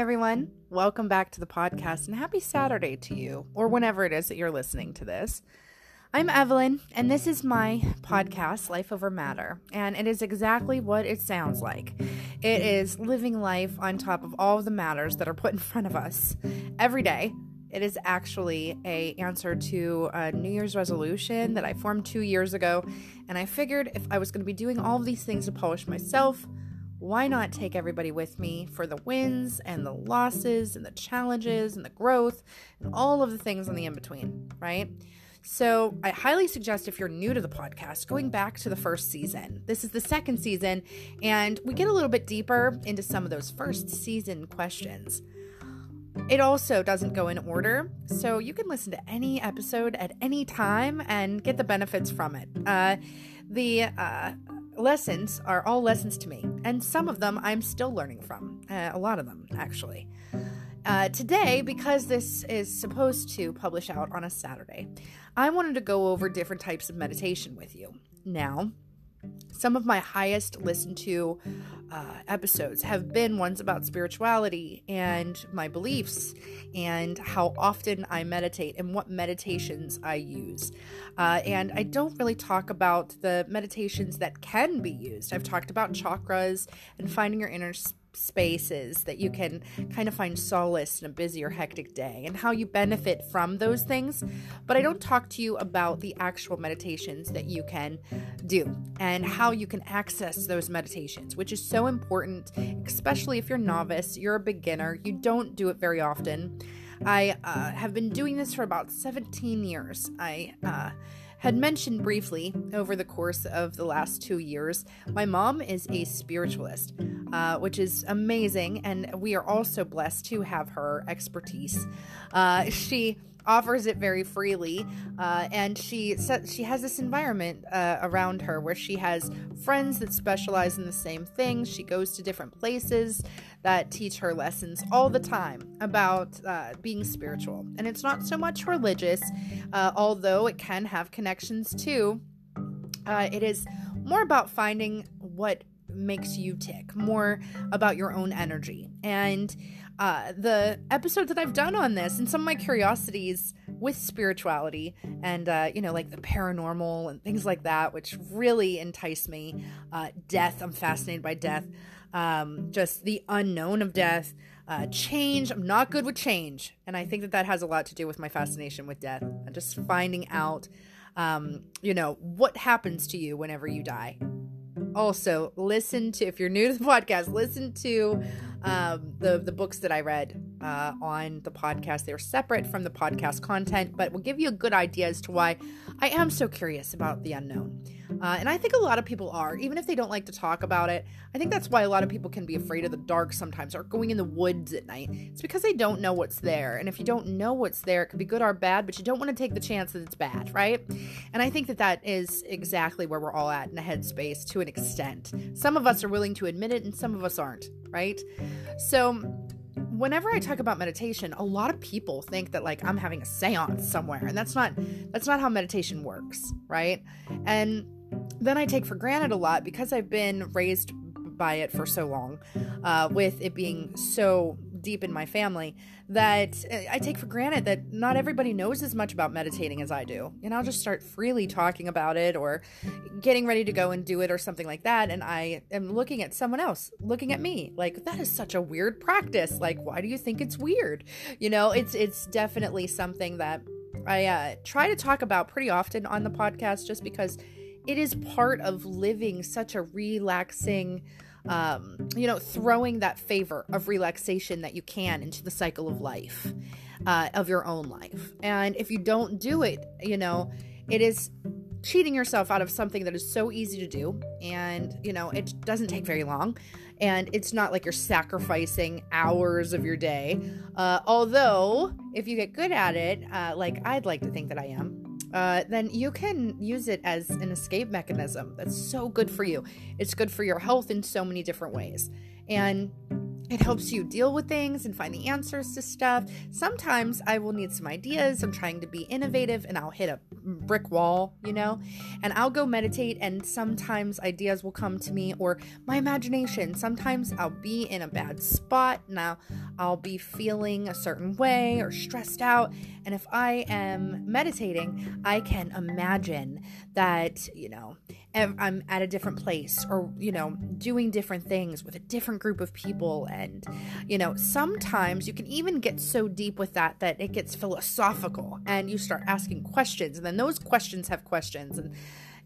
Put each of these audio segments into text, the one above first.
everyone. Welcome back to the podcast and happy Saturday to you, or whenever it is that you're listening to this. I'm Evelyn, and this is my podcast, Life Over Matter, and it is exactly what it sounds like. It is living life on top of all of the matters that are put in front of us every day. It is actually a answer to a New Year's resolution that I formed two years ago, and I figured if I was going to be doing all of these things to polish myself, why not take everybody with me for the wins and the losses and the challenges and the growth and all of the things in the in between, right? So, I highly suggest if you're new to the podcast, going back to the first season. This is the second season, and we get a little bit deeper into some of those first season questions. It also doesn't go in order, so you can listen to any episode at any time and get the benefits from it. Uh, the uh, lessons are all lessons to me, and some of them I'm still learning from. Uh, a lot of them, actually. Uh, today, because this is supposed to publish out on a Saturday, I wanted to go over different types of meditation with you. Now, some of my highest listened to uh, episodes have been ones about spirituality and my beliefs and how often I meditate and what meditations I use. Uh, and I don't really talk about the meditations that can be used. I've talked about chakras and finding your inner spaces that you can kind of find solace in a busy or hectic day and how you benefit from those things. But I don't talk to you about the actual meditations that you can do and how you can access those meditations, which is so important, especially if you're novice, you're a beginner, you don't do it very often. I uh, have been doing this for about 17 years. I uh, had mentioned briefly over the course of the last two years, my mom is a spiritualist, uh, which is amazing, and we are also blessed to have her expertise. Uh, she offers it very freely, uh, and she she has this environment uh, around her where she has friends that specialize in the same thing. She goes to different places that teach her lessons all the time about uh, being spiritual, and it's not so much religious, uh, although it can have connections too. Uh, it is more about finding what makes you tick, more about your own energy. And uh, the episodes that I've done on this and some of my curiosities with spirituality and, uh, you know, like the paranormal and things like that, which really entice me. Uh, death, I'm fascinated by death. Um, just the unknown of death. Uh, change, I'm not good with change. And I think that that has a lot to do with my fascination with death and just finding out, um, you know, what happens to you whenever you die also listen to if you're new to the podcast listen to um, the the books that i read uh, on the podcast they're separate from the podcast content but will give you a good idea as to why i am so curious about the unknown uh, and I think a lot of people are, even if they don't like to talk about it. I think that's why a lot of people can be afraid of the dark sometimes or going in the woods at night. It's because they don't know what's there. And if you don't know what's there, it could be good or bad, but you don't want to take the chance that it's bad, right? And I think that that is exactly where we're all at in the headspace to an extent. Some of us are willing to admit it, and some of us aren't, right? So, whenever I talk about meditation, a lot of people think that like I'm having a séance somewhere, and that's not that's not how meditation works, right? And then I take for granted a lot because I've been raised by it for so long, uh, with it being so deep in my family, that I take for granted that not everybody knows as much about meditating as I do. And I'll just start freely talking about it or getting ready to go and do it or something like that. And I am looking at someone else, looking at me, like, that is such a weird practice. Like, why do you think it's weird? You know, it's it's definitely something that I uh, try to talk about pretty often on the podcast just because it is part of living such a relaxing um, you know throwing that favor of relaxation that you can into the cycle of life uh, of your own life. And if you don't do it you know it is cheating yourself out of something that is so easy to do and you know it doesn't take very long. And it's not like you're sacrificing hours of your day. Uh, although if you get good at it uh, like i'd like to think that i am uh, then you can use it as an escape mechanism. That's so good for you. It's good for your health in so many different ways. And it helps you deal with things and find the answers to stuff. Sometimes I will need some ideas. I'm trying to be innovative and I'll hit a brick wall, you know, and I'll go meditate. And sometimes ideas will come to me or my imagination. Sometimes I'll be in a bad spot. Now I'll be feeling a certain way or stressed out. And if I am meditating, I can imagine that, you know, I'm at a different place or, you know, doing different things with a different group of people. And, you know, sometimes you can even get so deep with that that it gets philosophical and you start asking questions. And then those questions have questions. And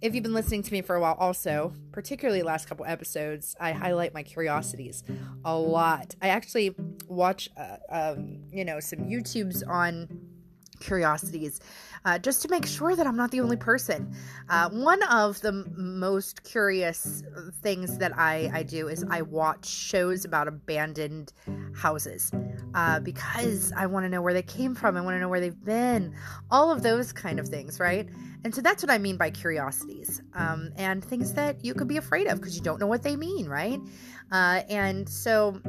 if you've been listening to me for a while, also, particularly last couple episodes, I highlight my curiosities a lot. I actually watch, uh, um, you know, some YouTubes on curiosities uh, just to make sure that I'm not the only person. Uh, one of the m- most curious things that I, I do is I watch shows about abandoned houses uh, because I want to know where they came from. I want to know where they've been, all of those kind of things, right? And so that's what I mean by curiosities um, and things that you could be afraid of because you don't know what they mean, right? Uh, and so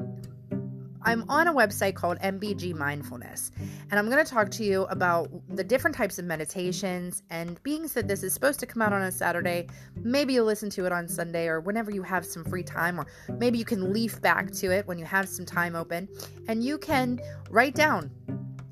I'm on a website called MBG Mindfulness, and I'm going to talk to you about the different types of meditations. And being said this is supposed to come out on a Saturday, maybe you'll listen to it on Sunday or whenever you have some free time, or maybe you can leaf back to it when you have some time open, and you can write down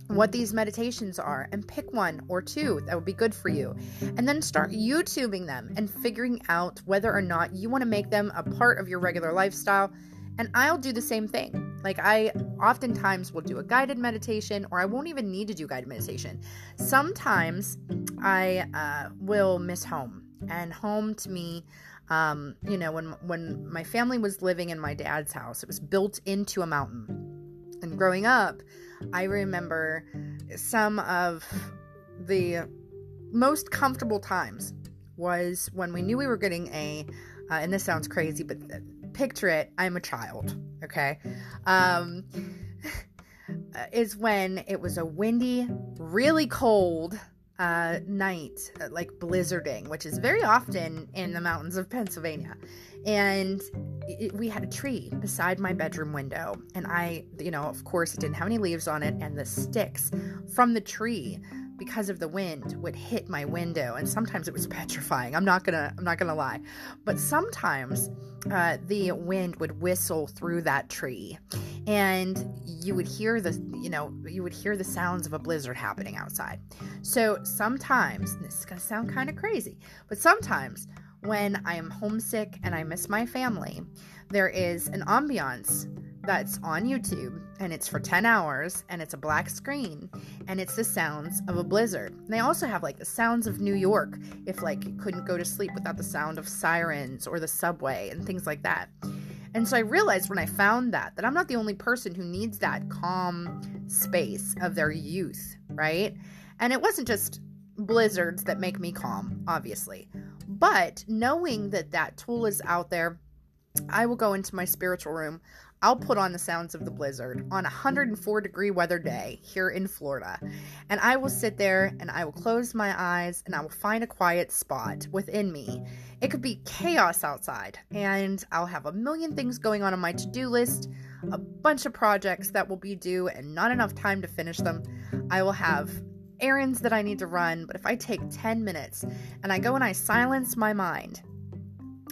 what these meditations are and pick one or two that would be good for you. And then start YouTubing them and figuring out whether or not you want to make them a part of your regular lifestyle. And I'll do the same thing. Like, I oftentimes will do a guided meditation, or I won't even need to do guided meditation. Sometimes I uh, will miss home, and home to me, um, you know, when when my family was living in my dad's house, it was built into a mountain. And growing up, I remember some of the most comfortable times was when we knew we were getting a, uh, and this sounds crazy, but picture it, I'm a child, okay? Um, is when it was a windy, really cold uh, night, uh, like blizzarding, which is very often in the mountains of Pennsylvania. And it, we had a tree beside my bedroom window. And I, you know, of course, it didn't have any leaves on it. And the sticks from the tree because of the wind would hit my window and sometimes it was petrifying i'm not gonna i'm not gonna lie. But sometimes uh, the wind would whistle through that tree and you would hear the you know you would hear the sounds of a blizzard happening outside. So sometimes this is gonna sound kind of crazy but sometimes when i am homesick and i miss my family there is an ambiance that's on YouTube and it's for 10 hours and it's a black screen and it's the sounds of a blizzard. And they also have like the sounds of New York if like you couldn't go to sleep without the sound of sirens or the subway and things like that. And so I realized when I found that that I'm not the only person who needs that calm space of their youth, right? And it wasn't just blizzards that make me calm, obviously. But knowing that that tool is out there, I will go into my spiritual room. I'll put on the sounds of the blizzard on a 104 degree weather day here in Florida. And I will sit there and I will close my eyes and I will find a quiet spot within me. It could be chaos outside, and I'll have a million things going on on my to do list, a bunch of projects that will be due and not enough time to finish them. I will have errands that I need to run, but if I take 10 minutes and I go and I silence my mind,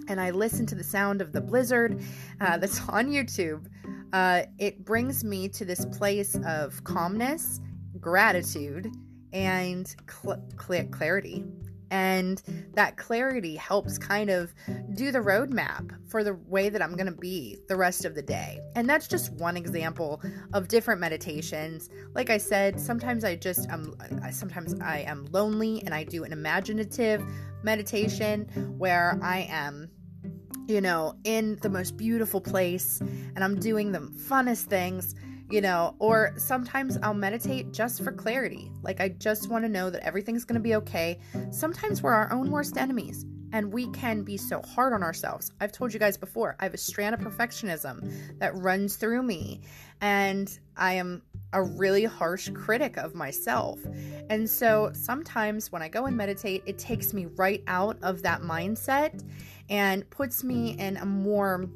and I listen to the sound of the blizzard uh, that's on YouTube, uh, it brings me to this place of calmness, gratitude, and cl- cl- clarity. And that clarity helps kind of do the roadmap for the way that I'm going to be the rest of the day. And that's just one example of different meditations. Like I said, sometimes I just um, am, sometimes I am lonely and I do an imaginative meditation where I am you know, in the most beautiful place and I'm doing the funnest things, you know, or sometimes I'll meditate just for clarity. Like I just want to know that everything's going to be okay. Sometimes we're our own worst enemies and we can be so hard on ourselves. I've told you guys before, I have a strand of perfectionism that runs through me, and I am a really harsh critic of myself. And so sometimes when I go and meditate, it takes me right out of that mindset and puts me in a more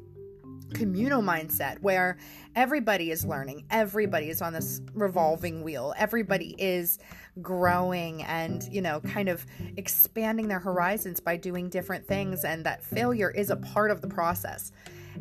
communal mindset where everybody is learning, everybody is on this revolving wheel, everybody is growing and, you know, kind of expanding their horizons by doing different things, and that failure is a part of the process.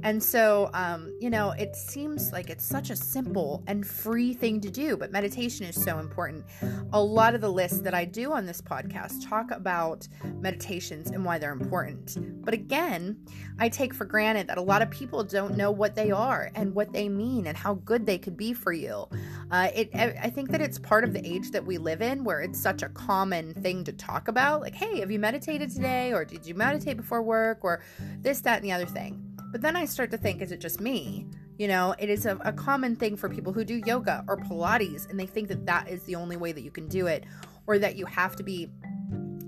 And so, um, you know, it seems like it's such a simple and free thing to do, but meditation is so important. A lot of the lists that I do on this podcast talk about meditations and why they're important. But again, I take for granted that a lot of people don't know what they are and what they mean and how good they could be for you. Uh, it, I think that it's part of the age that we live in where it's such a common thing to talk about. Like, hey, have you meditated today? Or did you meditate before work? Or this, that, and the other thing. But then I start to think, is it just me? You know, it is a, a, common thing for people who do yoga or Pilates, and they think that that is the only way that you can do it, or that you have to be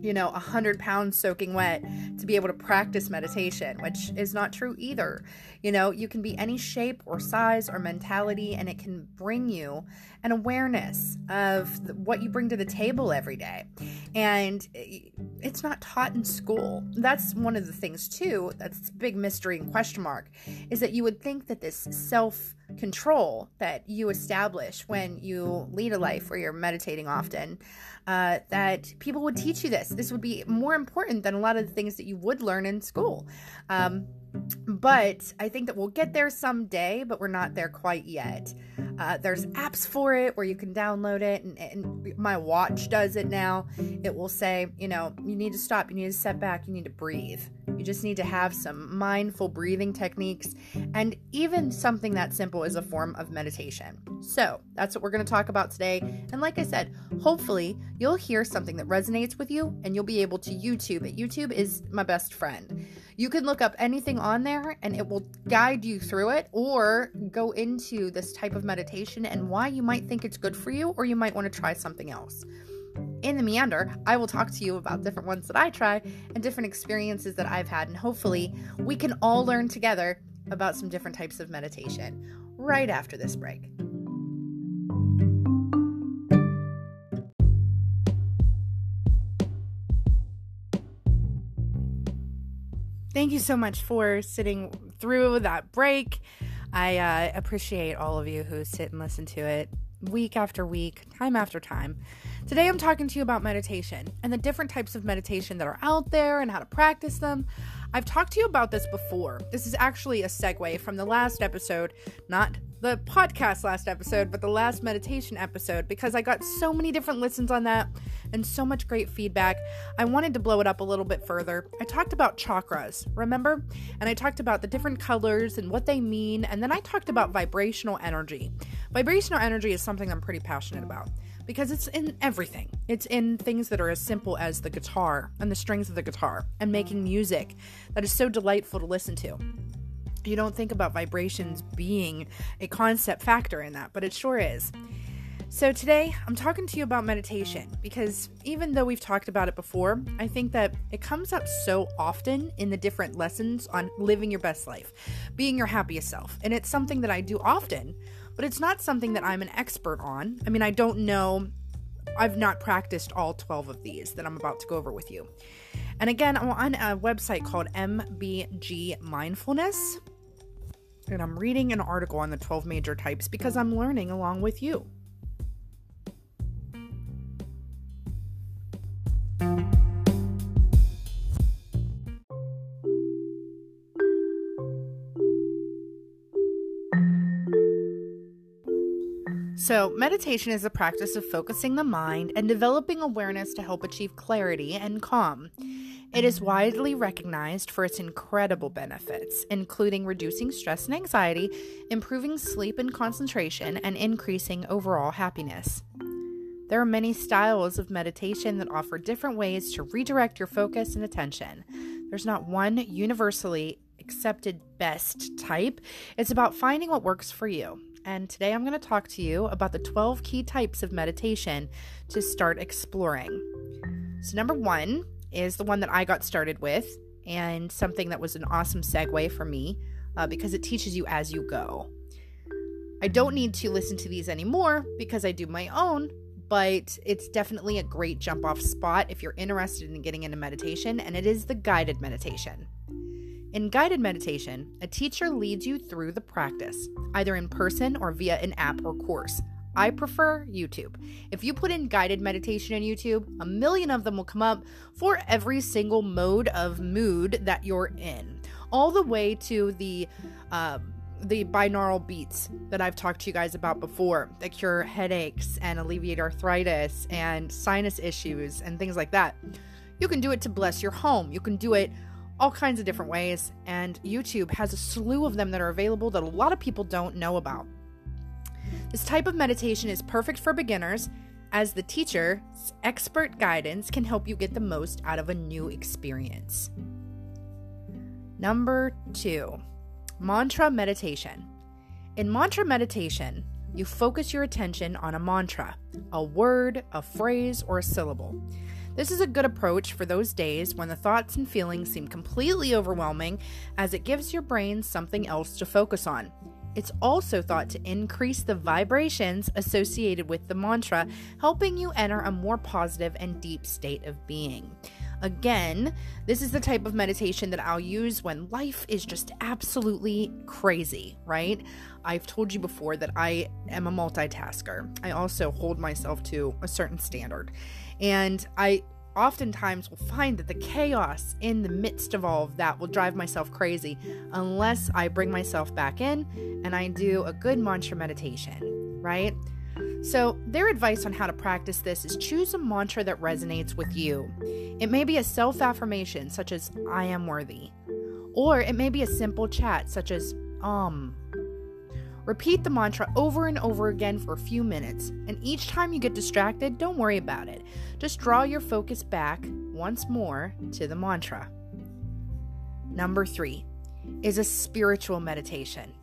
you know, a hundred pounds soaking wet to be able to practice meditation, which is not true either. You know, you can be any shape or size or mentality, and it can bring you an awareness of what you bring to the table every day. And it's not taught in school. That's one of the things, too, that's big mystery and question mark, is that you would think that this self control that you establish when you lead a life where you're meditating often uh, that people would teach you this. This would be more important than a lot of the things that you would learn in school. Um, but I think that we'll get there someday, but we're not there quite yet. Uh, there's apps for it where you can download it, and, and, my watch does it now. It will say, you know, you need to stop, you need to step back, you need to breathe. You just need to have some mindful breathing techniques, and even something that simple is a form of meditation. So that's what we're going to talk about today. And like I said, hopefully you'll hear something that resonates with you, and you'll be able to YouTube it. YouTube is my best friend. You can look up anything on there and it will guide you through it or go into this type of meditation and why you might think it's good for you or you might want to try something else. In the meander, I will talk to you about different ones that I try and different experiences that I've had, and hopefully, we can all learn together about some different types of meditation right after this break. Thank you so much for sitting through that break. I uh, appreciate all of you who sit and listen to it week after week, time after time. Today, I'm talking to you about meditation and the different types of meditation that are out there and how to practice them. I've talked to you about this before. This is actually a segue from the last episode, not the podcast last episode, but the last meditation episode, because I got so many different listens on that and so much great feedback. I wanted to blow it up a little bit further. I talked about chakras, remember? And I talked about the different colors and what they mean. And then I talked about vibrational energy. Vibrational energy is something I'm pretty passionate about because it's in everything. It's in things that are as simple as the guitar and the strings of the guitar and making music that is so delightful to listen to. You don't think about vibrations being a concept factor in that, but it sure is. So, today I'm talking to you about meditation because even though we've talked about it before, I think that it comes up so often in the different lessons on living your best life, being your happiest self. And it's something that I do often, but it's not something that I'm an expert on. I mean, I don't know, I've not practiced all 12 of these that I'm about to go over with you. And again, I'm on a website called MBG Mindfulness. And I'm reading an article on the 12 major types because I'm learning along with you. So, meditation is a practice of focusing the mind and developing awareness to help achieve clarity and calm. It is widely recognized for its incredible benefits, including reducing stress and anxiety, improving sleep and concentration, and increasing overall happiness. There are many styles of meditation that offer different ways to redirect your focus and attention. There's not one universally accepted best type, it's about finding what works for you and today I'm going to talk to you about the 12 key types of meditation to start exploring. So, number one is the one that I got started with, and something that was an awesome segue for me uh, because it teaches you as you go. I don't need to listen to these anymore because I do my own, but it's definitely a great jump off spot if you're interested in getting into meditation, and it is the guided meditation. In guided meditation, a teacher leads you through the practice, either in person or via an app or course. I prefer YouTube. If you put in guided meditation on YouTube, a million of them will come up for every single mode of mood that you're in, all the way to the uh, the binaural beats that I've talked to you guys about before that cure headaches and alleviate arthritis and sinus issues and things like that. You can do it to bless your home. You can do it all kinds of different ways, and YouTube has a slew of them that are available that a lot of people don't know about. This type of meditation is perfect for beginners, as the teacher's expert guidance can help you get the most out of a new experience. Number two, mantra meditation. In mantra meditation, you focus your attention on a mantra, a word, a phrase, or a syllable. This is a good approach for those days when the thoughts and feelings seem completely overwhelming, as it gives your brain something else to focus on. It's also thought to increase the vibrations associated with the mantra, helping you enter a more positive and deep state of being. Again, this is the type of meditation that I'll use when life is just absolutely crazy, right? I've told you before that I am a multitasker. I also hold myself to a certain standard. And I oftentimes will find that the chaos in the midst of all of that will drive myself crazy unless I bring myself back in and I do a good mantra meditation, right? So, their advice on how to practice this is choose a mantra that resonates with you. It may be a self affirmation, such as, I am worthy. Or it may be a simple chat, such as, um, Repeat the mantra over and over again for a few minutes, and each time you get distracted, don't worry about it. Just draw your focus back once more to the mantra. Number three is a spiritual meditation.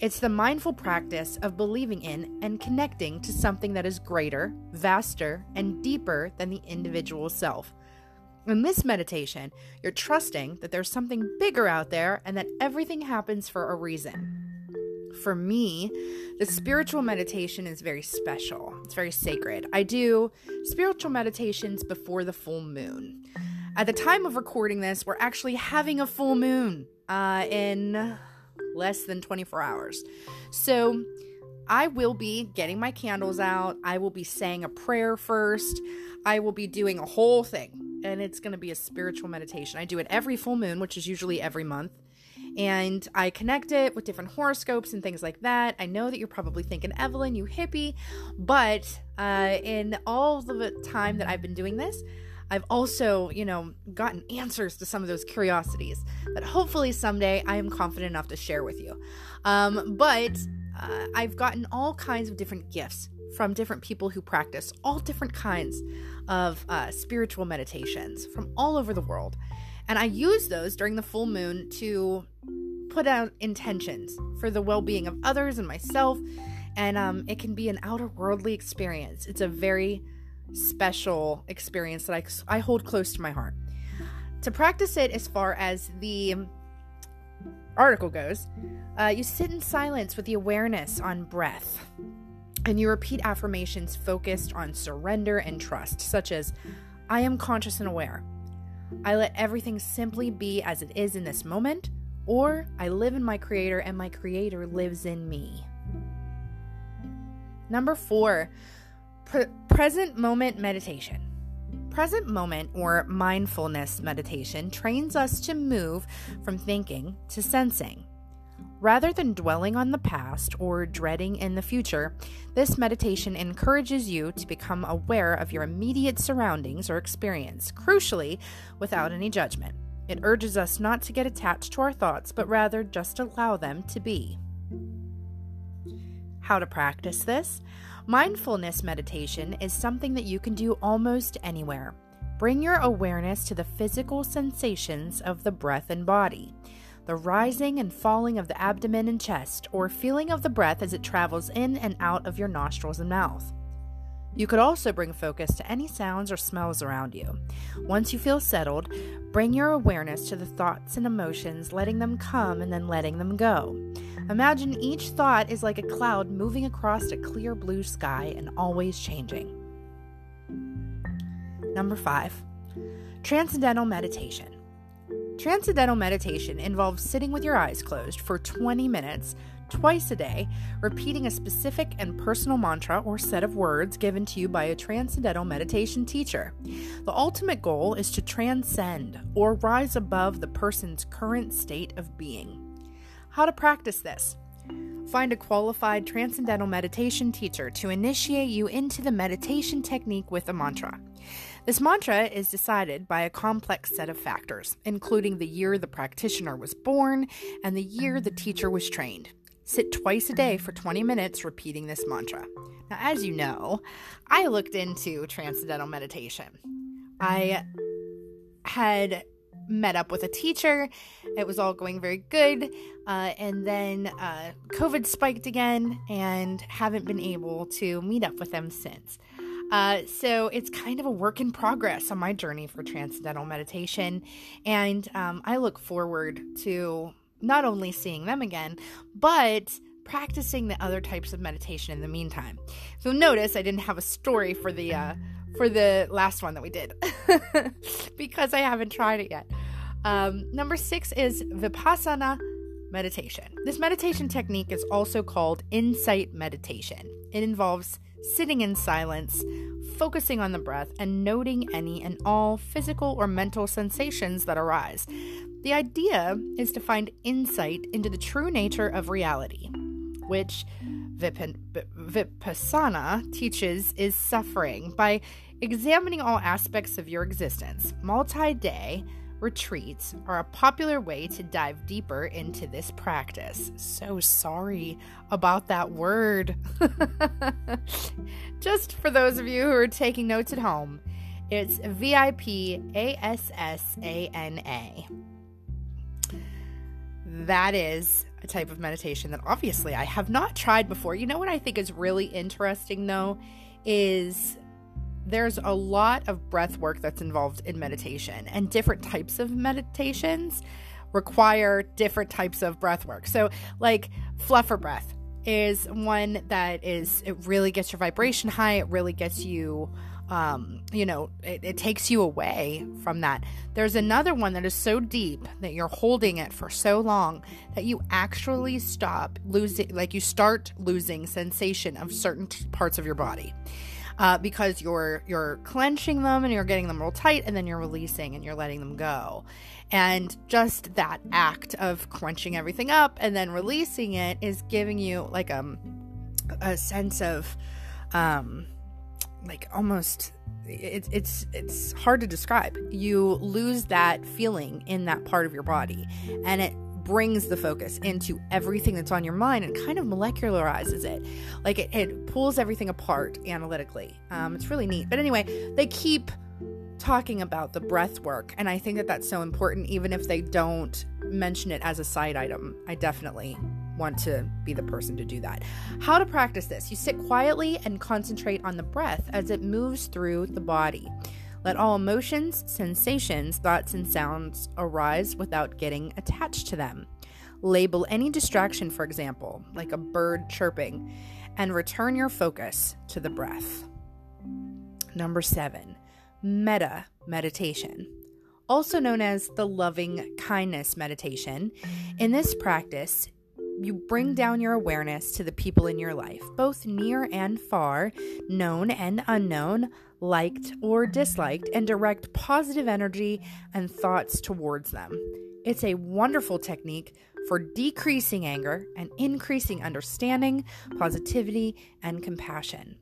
It's the mindful practice of believing in and connecting to something that is greater, vaster, and deeper than the individual self. In this meditation, you're trusting that there's something bigger out there and that everything happens for a reason for me, the spiritual meditation is very special. It's very sacred. I do spiritual meditations before the full moon. At the time of recording this, we're actually having a full moon uh, in less than 24 hours. So I will be getting my candles out. I will be saying a prayer first. I will be doing a whole thing. And it's going to be a spiritual meditation. I do it every full moon, which is usually every month and I connect it with different horoscopes and things like that. I know that you're probably thinking, Evelyn, you hippie, but uh, in all the time that I've been doing this, I've also, you know, gotten answers to some of those curiosities that hopefully someday I am confident enough to share with you. Um, but uh, I've gotten all kinds of different gifts from different people who practice all different kinds of uh, spiritual meditations from all over the world. And I use those during the full moon to put out intentions for the well being of others and myself. And um, it can be an outer worldly experience. It's a very special experience that I, I hold close to my heart. To practice it as far as the article goes, uh, you sit in silence with the awareness on breath. And you repeat affirmations focused on surrender and trust, such as, I am conscious and aware. I let everything simply be as it is in this moment, or I live in my Creator and my Creator lives in me. Number four, pre- present moment meditation. Present moment or mindfulness meditation trains us to move from thinking to sensing. Rather than dwelling on the past or dreading in the future, this meditation encourages you to become aware of your immediate surroundings or experience, crucially, without any judgment. It urges us not to get attached to our thoughts, but rather just allow them to be. How to practice this? Mindfulness meditation is something that you can do almost anywhere. Bring your awareness to the physical sensations of the breath and body the rising and falling of the abdomen and chest, or feeling of the breath as it travels in and out of your nostrils and mouth. You could also bring focus to any sounds or smells around you. Once you feel settled, bring your awareness to the thoughts and emotions, letting them come and then letting them go. Imagine each thought is like a cloud moving across a clear blue sky and always changing. Number five, Transcendental Meditation. Transcendental meditation involves sitting with your eyes closed for 20 minutes twice a day, repeating a specific and personal mantra or set of words given to you by a transcendental meditation teacher. The ultimate goal is to transcend or rise above the person's current state of being. How to practice this? Find a qualified transcendental meditation teacher to initiate you into the meditation technique with a mantra. This mantra is decided by a complex set of factors, including the year the practitioner was born and the year the teacher was trained. Sit twice a day for 20 minutes repeating this mantra. Now, as you know, I looked into transcendental meditation. I had met up with a teacher. It was all going very good. Uh, and then uh, COVID spiked again and haven't been able to meet up with them since. Uh, so it's kind of a work in progress on my journey for transcendental meditation. And um, I look forward to not only seeing them again, but practicing the other types of meditation in the meantime. So notice I didn't have a story for the uh, for the last one that we did because I haven't tried it yet. Um, number six is vipassana meditation. This meditation technique is also called insight meditation. It involves sitting in silence, focusing on the breath, and noting any and all physical or mental sensations that arise. The idea is to find insight into the true nature of reality, which Vipassana teaches is suffering by examining all aspects of your existence. Multi day retreats are a popular way to dive deeper into this practice. So sorry about that word. Just for those of you who are taking notes at home, it's V I P A S S A N A that is a type of meditation that obviously I have not tried before. You know what I think is really interesting though is there's a lot of breath work that's involved in meditation and different types of meditations require different types of breath work. So like fluffer breath is one that is it really gets your vibration high, it really gets you um, you know, it, it takes you away from that. There's another one that is so deep that you're holding it for so long that you actually stop losing, like you start losing sensation of certain t- parts of your body. Uh, because you're you're clenching them and you're getting them real tight and then you're releasing and you're letting them go and just that act of crunching everything up and then releasing it is giving you like um a sense of um like almost it's it's it's hard to describe. You lose that feeling in that part of your body, and it brings the focus into everything that's on your mind and kind of molecularizes it. Like it, it pulls everything apart analytically. Um, it's really neat. But anyway, they keep talking about the breath work, and I think that that's so important, even if they don't mention it as a side item. I definitely want to be the person to do that. How to practice this? You sit quietly and concentrate on the breath as it moves through the body. Let all emotions, sensations, thoughts, and sounds arise without getting attached to them. Label any distraction, for example, like a bird chirping, and return your focus to the breath. Number seven, metta meditation also known as the loving kindness meditation. In this practice, you bring down your awareness to the people in your life, both near and far, known and unknown, liked or disliked, and direct positive energy and thoughts towards them. It's a wonderful technique for decreasing anger and increasing understanding, positivity, and compassion.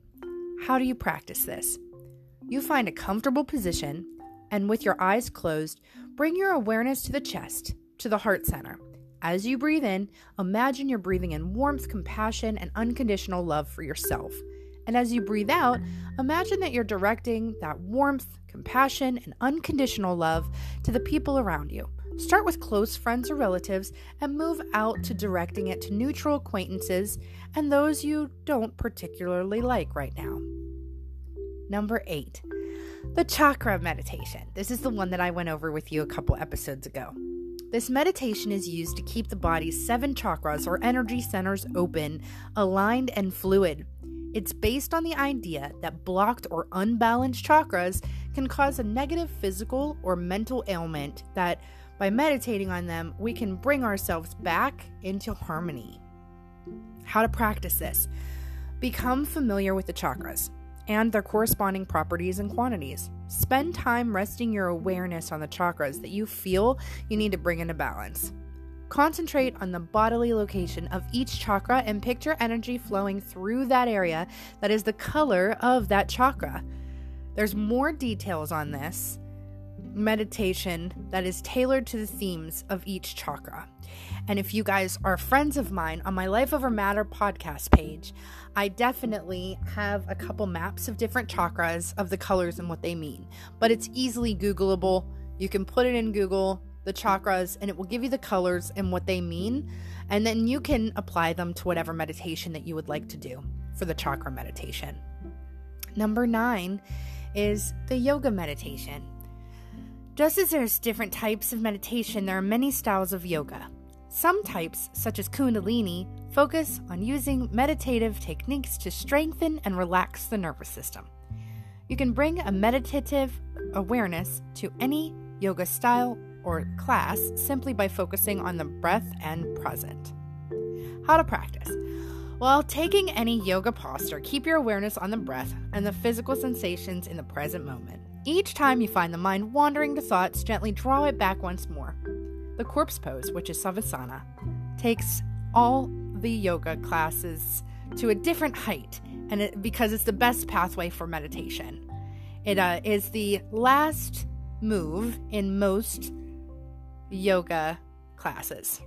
How do you practice this? You find a comfortable position and, with your eyes closed, bring your awareness to the chest, to the heart center. As you breathe in, imagine you're breathing in warmth, compassion, and unconditional love for yourself. And as you breathe out, imagine that you're directing that warmth, compassion, and unconditional love to the people around you. Start with close friends or relatives and move out to directing it to neutral acquaintances and those you don't particularly like right now. Number eight, the chakra meditation. This is the one that I went over with you a couple episodes ago. This meditation is used to keep the body's seven chakras or energy centers open, aligned, and fluid. It's based on the idea that blocked or unbalanced chakras can cause a negative physical or mental ailment that, By meditating on them, we can bring ourselves back into harmony. How to practice this become familiar with the chakras and their corresponding properties and quantities. Spend time resting your awareness on the chakras that you feel you need to bring into balance. Concentrate on the bodily location of each chakra and picture energy flowing through that area that is the color of that chakra. There's more details on this meditation that is tailored to the themes of each chakra. And if you guys are friends of mine on my Life Over Matter podcast page, I definitely have a couple maps of different chakras of the colors and what they mean. But it's easily Googleable. You can put it in Google, the chakras, and it will give you the colors and what they mean. And then you can apply them to whatever meditation that you would like to do for the chakra meditation. Number nine is the yoga meditation. Just as there's different types of meditation, there are many styles of yoga. Some types, such as Kundalini, focus on using meditative techniques to strengthen and relax the nervous system. You can bring a meditative awareness to any yoga style or class simply by focusing on the breath and present. How to practice. While taking any yoga posture, keep your awareness on the breath and the physical sensations in the present moment. Each time you find the mind wandering to thoughts, gently draw it back once more. The corpse pose, which is Savasana, takes all the yoga classes to a different height, and it, because it's the best pathway for meditation. It uh, is the last move in most yoga classes.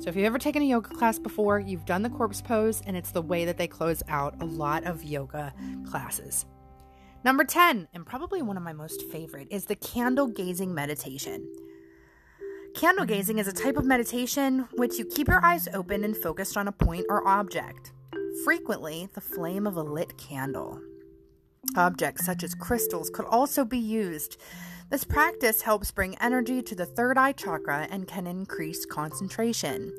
So, if you've ever taken a yoga class before, you've done the corpse pose, and it's the way that they close out a lot of yoga classes. Number 10, and probably one of my most favorite, is the candle gazing meditation. Candle mm-hmm. gazing is a type of meditation which you keep your eyes open and focused on a point or object, frequently the flame of a lit candle. Objects such as crystals could also be used. This practice helps bring energy to the third eye chakra and can increase concentration.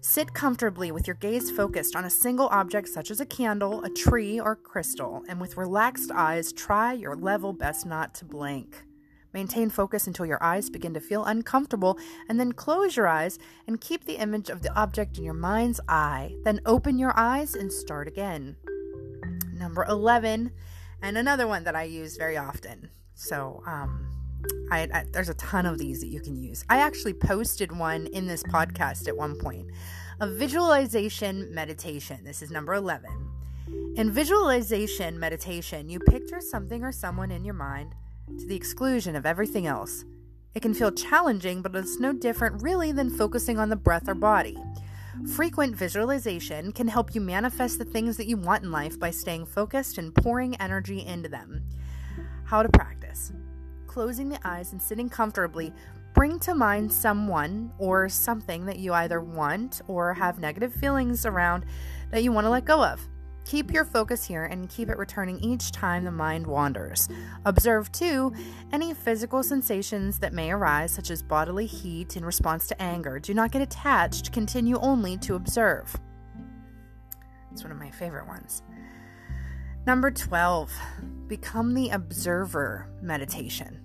Sit comfortably with your gaze focused on a single object such as a candle, a tree, or crystal, and with relaxed eyes, try your level best not to blink. Maintain focus until your eyes begin to feel uncomfortable, and then close your eyes and keep the image of the object in your mind's eye. Then open your eyes and start again. Number 11, and another one that I use very often. So, um, I, I, there's a ton of these that you can use. I actually posted one in this podcast at one point a visualization meditation. This is number 11. In visualization meditation, you picture something or someone in your mind to the exclusion of everything else. It can feel challenging, but it's no different really than focusing on the breath or body. Frequent visualization can help you manifest the things that you want in life by staying focused and pouring energy into them. How to practice closing the eyes and sitting comfortably, bring to mind someone or something that you either want or have negative feelings around that you want to let go of. Keep your focus here and keep it returning each time the mind wanders. Observe, too, any physical sensations that may arise, such as bodily heat in response to anger. Do not get attached, continue only to observe. It's one of my favorite ones. Number 12, become the observer meditation.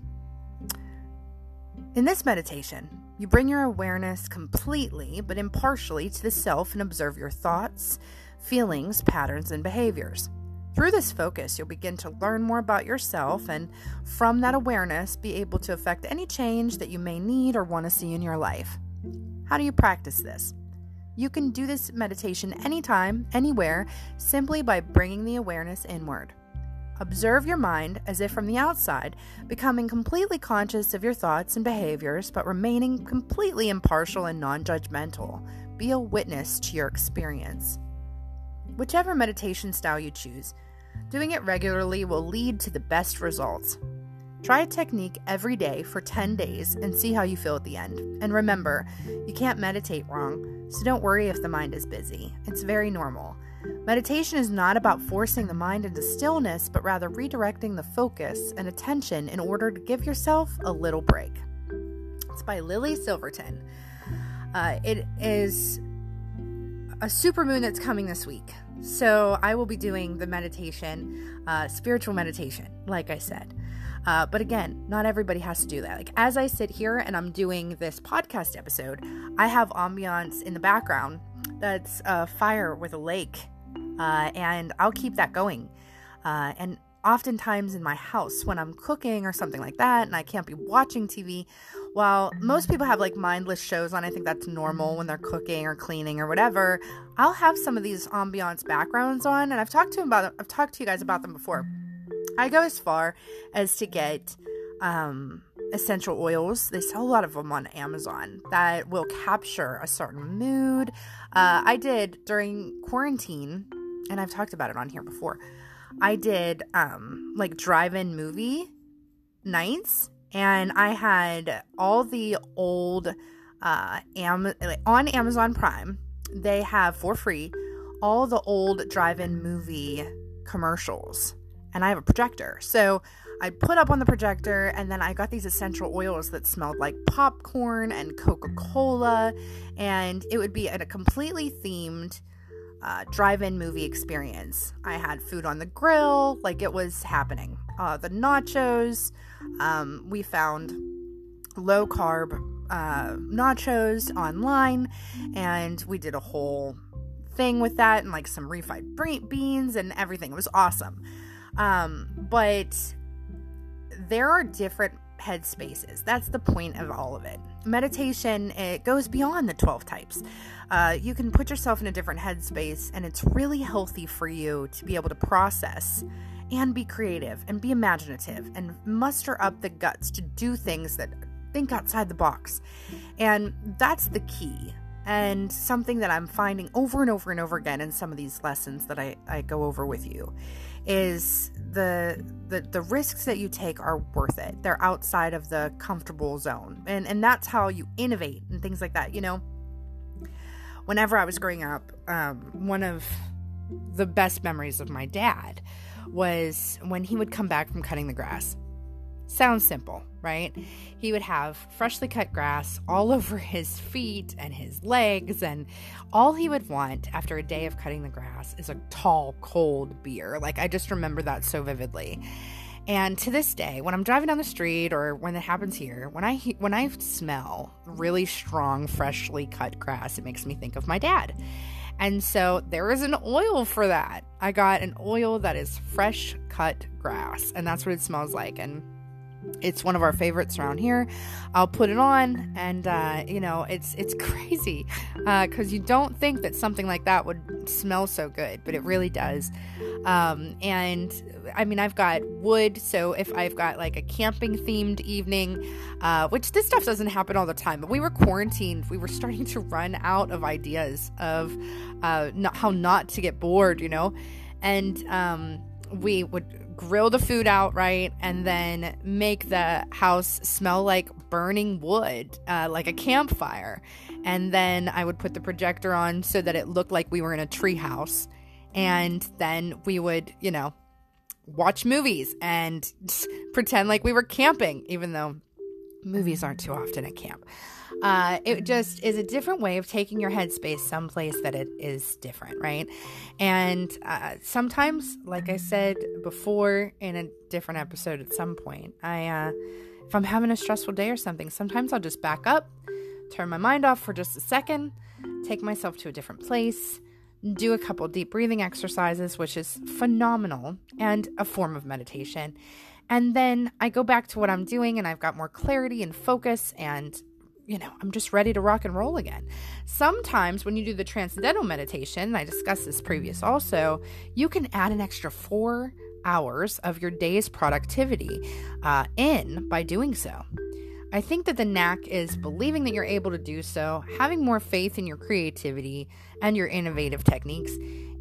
In this meditation, you bring your awareness completely but impartially to the self and observe your thoughts, feelings, patterns, and behaviors. Through this focus, you'll begin to learn more about yourself and, from that awareness, be able to affect any change that you may need or want to see in your life. How do you practice this? You can do this meditation anytime, anywhere, simply by bringing the awareness inward. Observe your mind as if from the outside, becoming completely conscious of your thoughts and behaviors, but remaining completely impartial and non judgmental. Be a witness to your experience. Whichever meditation style you choose, doing it regularly will lead to the best results. Try a technique every day for 10 days and see how you feel at the end. And remember, you can't meditate wrong, so don't worry if the mind is busy. It's very normal. Meditation is not about forcing the mind into stillness, but rather redirecting the focus and attention in order to give yourself a little break. It's by Lily Silverton. Uh, it is a supermoon that's coming this week. So I will be doing the meditation, uh, spiritual meditation, like I said. Uh, but again, not everybody has to do that. Like as I sit here and I'm doing this podcast episode, I have ambiance in the background that's a fire with a lake, uh, and I'll keep that going. Uh, and oftentimes in my house when I'm cooking or something like that, and I can't be watching TV. While most people have like mindless shows on, I think that's normal when they're cooking or cleaning or whatever. I'll have some of these ambiance backgrounds on, and I've talked to about I've talked to you guys about them before. I go as far as to get um, essential oils. They sell a lot of them on Amazon that will capture a certain mood. Uh, I did during quarantine, and I've talked about it on here before. I did um like drive-in movie nights and I had all the old uh Am- on Amazon Prime. They have for free all the old drive-in movie commercials. And I have a projector. So I put up on the projector and then I got these essential oils that smelled like popcorn and Coca-Cola and it would be a completely themed uh, drive-in movie experience. I had food on the grill, like it was happening. Uh, the nachos, um, we found low carb uh, nachos online, and we did a whole thing with that, and like some refried beans and everything. It was awesome. Um, but there are different headspaces. That's the point of all of it. Meditation, it goes beyond the 12 types. Uh, you can put yourself in a different headspace, and it's really healthy for you to be able to process and be creative and be imaginative and muster up the guts to do things that think outside the box. And that's the key. And something that I'm finding over and over and over again in some of these lessons that I, I go over with you is the, the the risks that you take are worth it. They're outside of the comfortable zone. And and that's how you innovate and things like that, you know. Whenever I was growing up, um, one of the best memories of my dad was when he would come back from cutting the grass. Sounds simple, right? He would have freshly cut grass all over his feet and his legs, and all he would want after a day of cutting the grass is a tall, cold beer. Like, I just remember that so vividly. And to this day, when I'm driving down the street or when it happens here, when I when I smell really strong freshly cut grass, it makes me think of my dad. And so there is an oil for that. I got an oil that is fresh cut grass, and that's what it smells like. And it's one of our favorites around here. I'll put it on, and uh, you know, it's it's crazy because uh, you don't think that something like that would smell so good, but it really does. Um, and I mean, I've got wood, so if I've got like a camping themed evening, uh, which this stuff doesn't happen all the time, but we were quarantined, we were starting to run out of ideas of uh, not, how not to get bored, you know, and um, we would grill the food out right and then make the house smell like burning wood uh, like a campfire. And then i would put the projector on so that it looked like we were in a tree house and then we would you know watch movies and pretend like we were camping even though movies aren't too often at camp uh, it just is a different way of taking your headspace someplace that it is different, right? And uh, sometimes, like I said before in a different episode at some point, I, uh, if I'm having a stressful day or something, sometimes I'll just back up, turn my mind off for just a second, take myself to a different place, do a couple deep breathing exercises, which is phenomenal and a form of meditation. And then I go back to what I'm doing and I've got more clarity and focus and you know, I'm just ready to rock and roll again. Sometimes when you do the transcendental meditation, I discussed this previous also, you can add an extra four hours of your day's productivity uh, in by doing so. I think that the knack is believing that you're able to do so, having more faith in your creativity and your innovative techniques,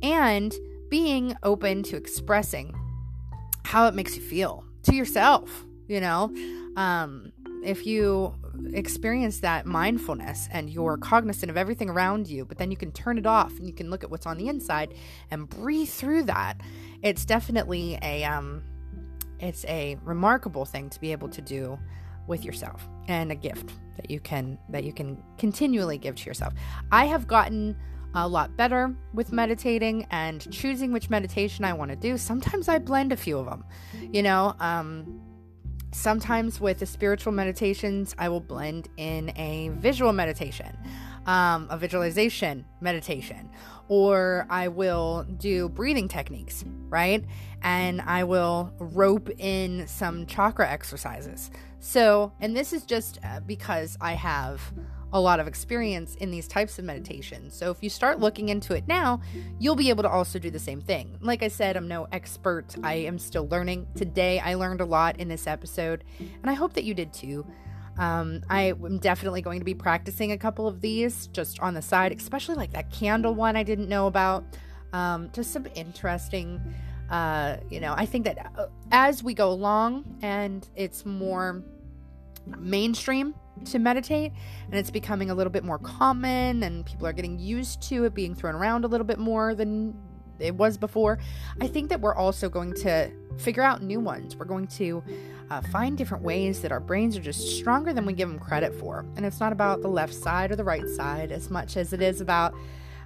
and being open to expressing how it makes you feel to yourself. You know, um, if you experience that mindfulness and you're cognizant of everything around you, but then you can turn it off and you can look at what's on the inside and breathe through that. It's definitely a um it's a remarkable thing to be able to do with yourself and a gift that you can that you can continually give to yourself. I have gotten a lot better with meditating and choosing which meditation I want to do. Sometimes I blend a few of them. You know, um sometimes with the spiritual meditations, I will blend in a visual meditation, um, a visualization meditation, or I will do breathing techniques, right? And I will rope in some chakra exercises. So, and this is just uh, because I have a lot of experience in these types of meditations. So if you start looking into it now, you'll be able to also do the same thing. Like I said, I'm no expert. I am still learning. Today I learned a lot in this episode, and I hope that you did too. Um, I am definitely going to be practicing a couple of these just on the side, especially like that candle one I didn't know about. Um, just some interesting, uh, you know, I think that uh, as we go along and it's more mainstream to meditate and it's becoming a little bit more common and people are getting used to it being thrown around a little bit more than it was before, I think that we're also going to figure out new ones. We're going to uh, find different ways that our brains are just stronger than we give them credit for. And it's not about the left side or the right side as much as it is about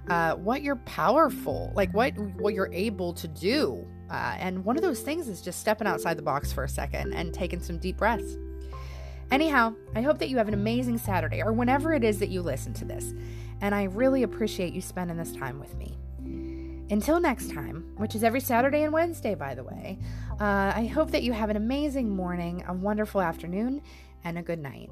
uh, what you're powerful, like what what you're able to do. Uh, and one of those things is just stepping outside the box for a second and taking some deep breaths. Anyhow, I hope that you have an amazing Saturday or whenever it is that you listen to this. And I really appreciate you spending this time with me. Until next time, which is every Saturday and Wednesday, by the way, uh, I hope that you have an amazing morning, a wonderful afternoon, and a good night.